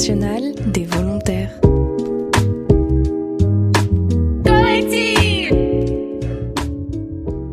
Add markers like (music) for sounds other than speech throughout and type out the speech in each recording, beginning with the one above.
nationale des volontaires.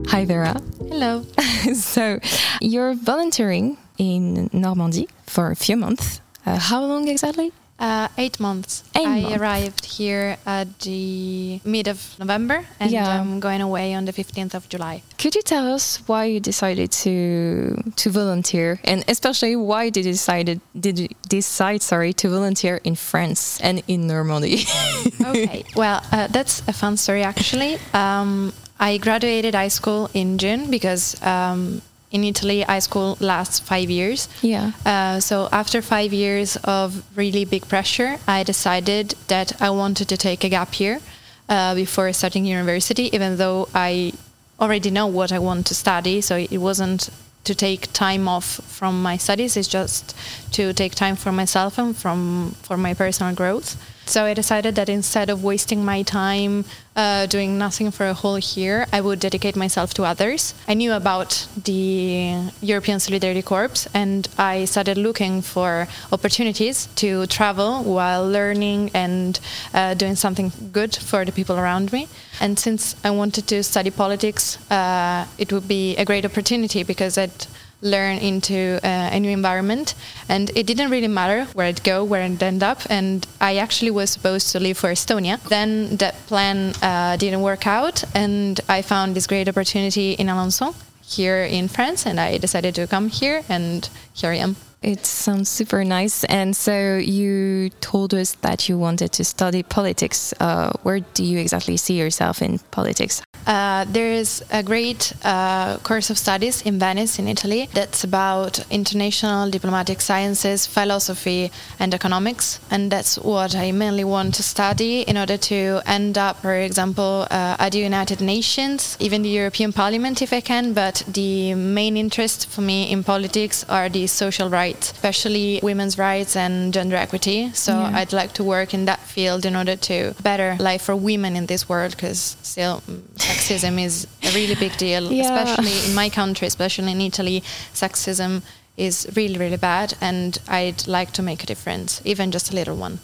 Hi Vera. Hello. (laughs) so, you're volunteering in Normandy for a few months. Uh, how long exactly? Uh, eight months. Eight I months. arrived here at the mid of November and Yeah. I'm going away on the 15th of July. Could you tell us why you decided to to volunteer, and especially why did you decided did you decide sorry to volunteer in France and in Normandy? (laughs) Okay. well, uh, that's a fun story actually. Um, I graduated high school in June because um, in Italy, high school lasts five years. Yeah. Uh, so after five years of really big pressure, I decided that I wanted to take a gap year uh, before starting university, even though I already know what I want to study. So it wasn't to take time off from my studies; it's just to take time for myself and from for my personal growth. So I decided that instead of wasting my time uh, doing nothing for a whole year, I would dedicate myself to others. I knew about the European Solidarity Corps and I started looking for opportunities to travel while learning and uh, doing something good for the people around me. And since I wanted to study politics, uh, it would be a great opportunity because I'd learn into uh, a new environment. And it didn't really matter where I'd go where I'd end up. And I actually was supposed to leave for Estonia. Then that plan uh, didn't work out. And I found this great opportunity in Alençon here in France. And I decided to come here. And here I am. It sounds super nice. And so you told us that you wanted to study politics. Uh, where do you exactly see yourself in politics? Uh, there is a great uh, course of studies in Venice, in Italy, that's about international diplomatic sciences, philosophy, and economics. And that's what I mainly want to study in order to end up, for example, uh, at the United Nations, even the European Parliament if I can. But the main interest for me in politics are the social rights, especially women's rights and gender equity. So Yeah. I'd like to work in that field in order to better life for women in this world because still mm, sexism is a really big deal, Yeah. especially in my country, especially in Italy. Sexism is really, really bad, and I'd like to make a difference, even just a little one.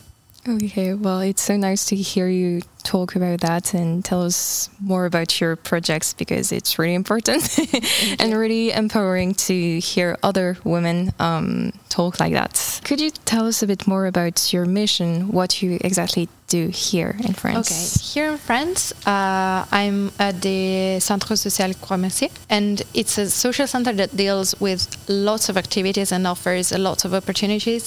Okay, well, it's so nice to hear you talk about that and tell us more about your projects because it's really important (laughs) and really empowering to hear other women um, talk like that. Could you tell us a bit more about your mission, what you exactly do here in France? Okay, here in France, uh, I'm at the Centre Social Croix-Mercier, and it's a social center that deals with lots of activities and offers lots of opportunities,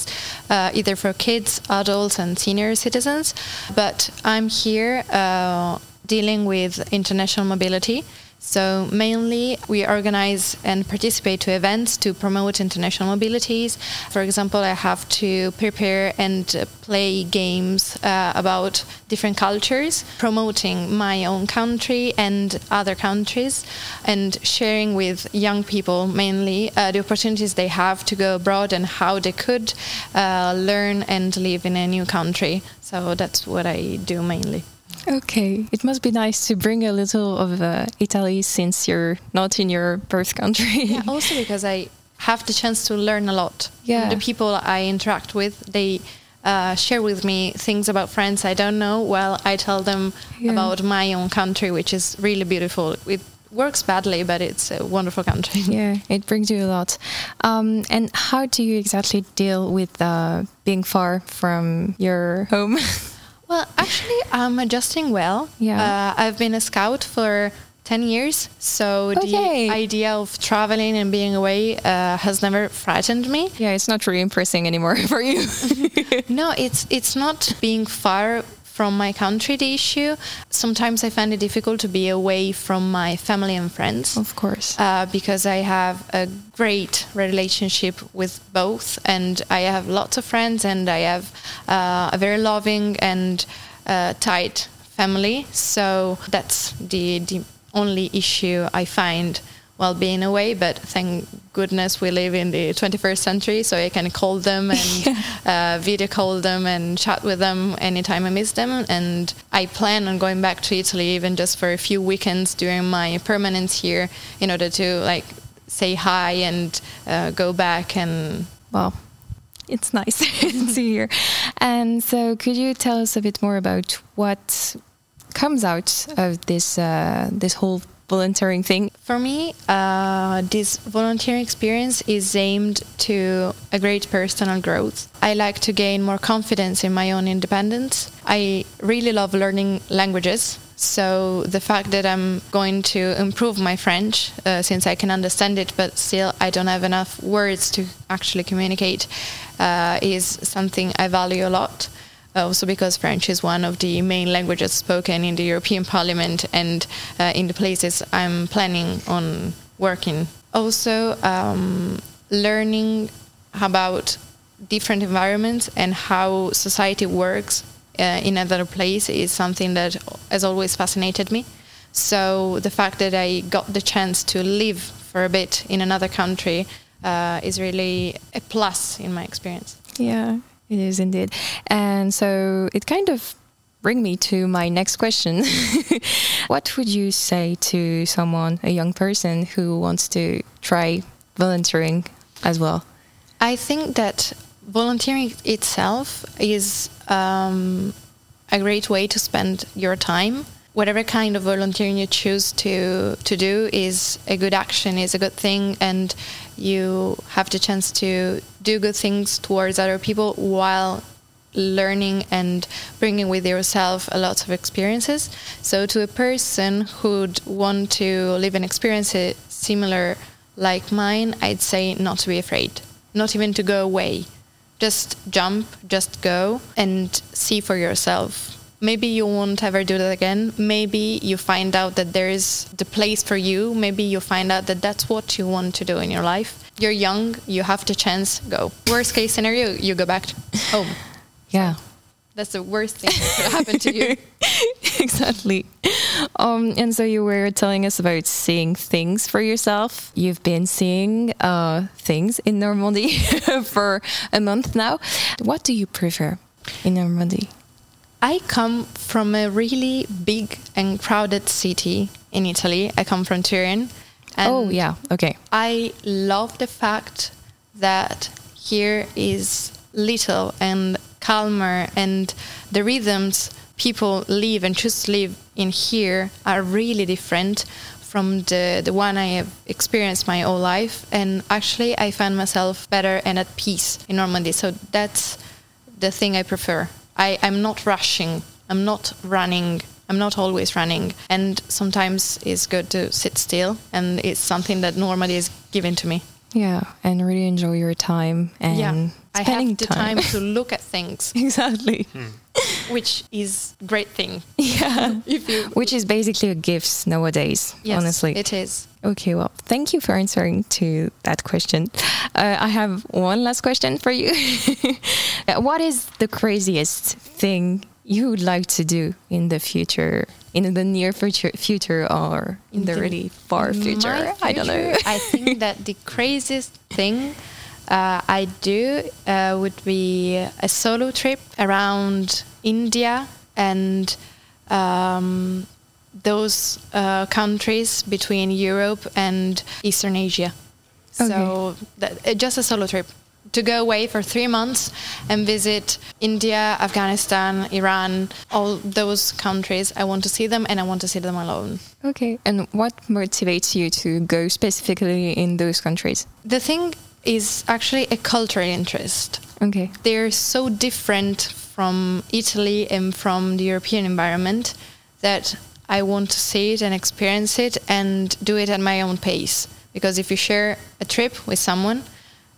uh, either for kids, adults, and senior citizens. But I'm here uh, dealing with international mobility. So mainly we organize and participate to events to promote international mobilities. For example, I have to prepare and play games uh, about different cultures, promoting my own country and other countries, and sharing with young people mainly uh, the opportunities they have to go abroad and how they could uh, learn and live in a new country. So that's what I do mainly. Okay, it must be nice to bring a little of uh, Italy since you're not in your birth country. Yeah, (laughs) also because I have the chance to learn a lot. Yeah. The people I interact with, they uh, share with me things about France I don't know. Well, I tell them Yeah. about my own country, which is really beautiful. It works badly, but it's a wonderful country. (laughs) Yeah, it brings you a lot. Um, and how do you exactly deal with uh, being far from your home? (laughs) Well, actually, I'm adjusting well. Yeah. Uh, I've been a scout for 10 years, so Okay. the idea of traveling and being away uh, has never frightened me. yeah, it's not really impressing anymore (laughs) for you. (laughs) No, it's it's not being far from my country the issue. Sometimes I find it difficult to be away from my family and friends. of course. Uh, because I have a great relationship with both, and I have lots of friends, and I have uh, a very loving and uh, tight family. So that's the the only issue I find while being away. But thank goodness we live in the 21st century, so I can call them and (laughs) uh, video call them and chat with them anytime I miss them. And I plan on going back to Italy even just for a few weekends during my permanence here in order to like say hi and uh, go back and well, it's nice (laughs) to hear. And so, could you tell us a bit more about what comes out of this uh, this whole volunteering thing? For me, uh, this volunteering experience is aimed to a great personal growth. I like to gain more confidence in my own independence. I really love learning languages. So the fact that I'm going to improve my French, uh, since I can understand it, but still I don't have enough words to actually communicate, uh, is something I value a lot also because French is one of the main languages spoken in the European Parliament and uh, in the places I'm planning on working. Also, um, learning about different environments and how society works uh, in another place is something that has always fascinated me. So the fact that I got the chance to live for a bit in another country uh, is really a plus in my experience. Yeah, it is indeed. And so it kind of bring me to my next question. (laughs) what would you say to someone, a young person who wants to try volunteering as well? I think that volunteering itself is um, a great way to spend your time. Whatever kind of volunteering you choose to to do is a good action, is a good thing, and you have the chance to do good things towards other people while learning and bringing with yourself a lot of experiences. So, to a person who'd want to live an experience uh, similar like mine, I'd say not to be afraid, not even to go away. Just jump, just go and see for yourself. Maybe you won't ever do that again. Maybe you find out that there is the place for you. Maybe you find out that that's what you want to do in your life. You're young, you have the chance, go. Worst case scenario, you go back (laughs) home. Yeah. That's the worst thing that could happen to you. (laughs) exactly. Um, and so you were telling us about seeing things for yourself. You've been seeing uh, things in Normandy (laughs) for a month now. What do you prefer in Normandy? I come from a really big and crowded city in Italy. I come from Turin. oh, yeah. Okay. I love the fact that here is little and calmer and the rhythms people live and choose to live in here are really different from the, the one I have experienced my whole life. And actually, I find myself better and at peace in Normandy. So that's the thing I prefer. I, I'm not rushing, I'm not running. I'm not always running, and sometimes it's good to sit still, and it's something that normally is given to me. Yeah, and really enjoy your time and yeah. I have the time. time to (laughs) look at things, exactly. Hmm. Which is great thing. (laughs) Yeah, If you, which is basically a gift nowadays. yes, honestly, it is. Okay, well, thank you for answering to that question. Uh, I have one last question for you. (laughs) Uh, what is the craziest thing you would like to do in the future, in the near future, future or in the The- really far In future? I don't know. I think (laughs) that the craziest thing uh, I do uh, would be a solo trip around India and um, those uh, countries between Europe and Eastern Asia. Okay. So that, uh, just a solo trip to go away for three months and visit India, Afghanistan, Iran, all those countries. I want to see them and I want to see them alone. Okay, and what motivates you to go specifically in those countries? The thing is actually a cultural interest. Okay. They're so different from Italy and from the European environment that I want to see it and experience it and do it at my own pace. Because if you share a trip with someone,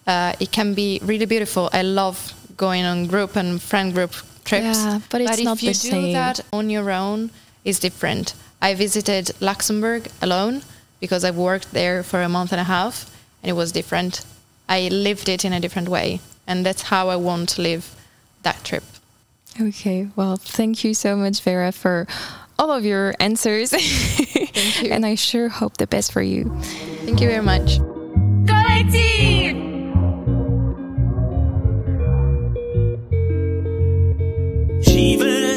uh, it can be really beautiful. I love going on group and friend group trips. Yeah, but it's if not you the do same. that on your own, it's different. I visited Luxembourg alone because I worked there for a month and a half, and it was different. I lived it in a different way, and that's how I want to live that trip. Okay, well, thank you so much, Vera, for all of your answers. Thank you. (laughs) and I sure hope the best for you. Thank you very much. She veut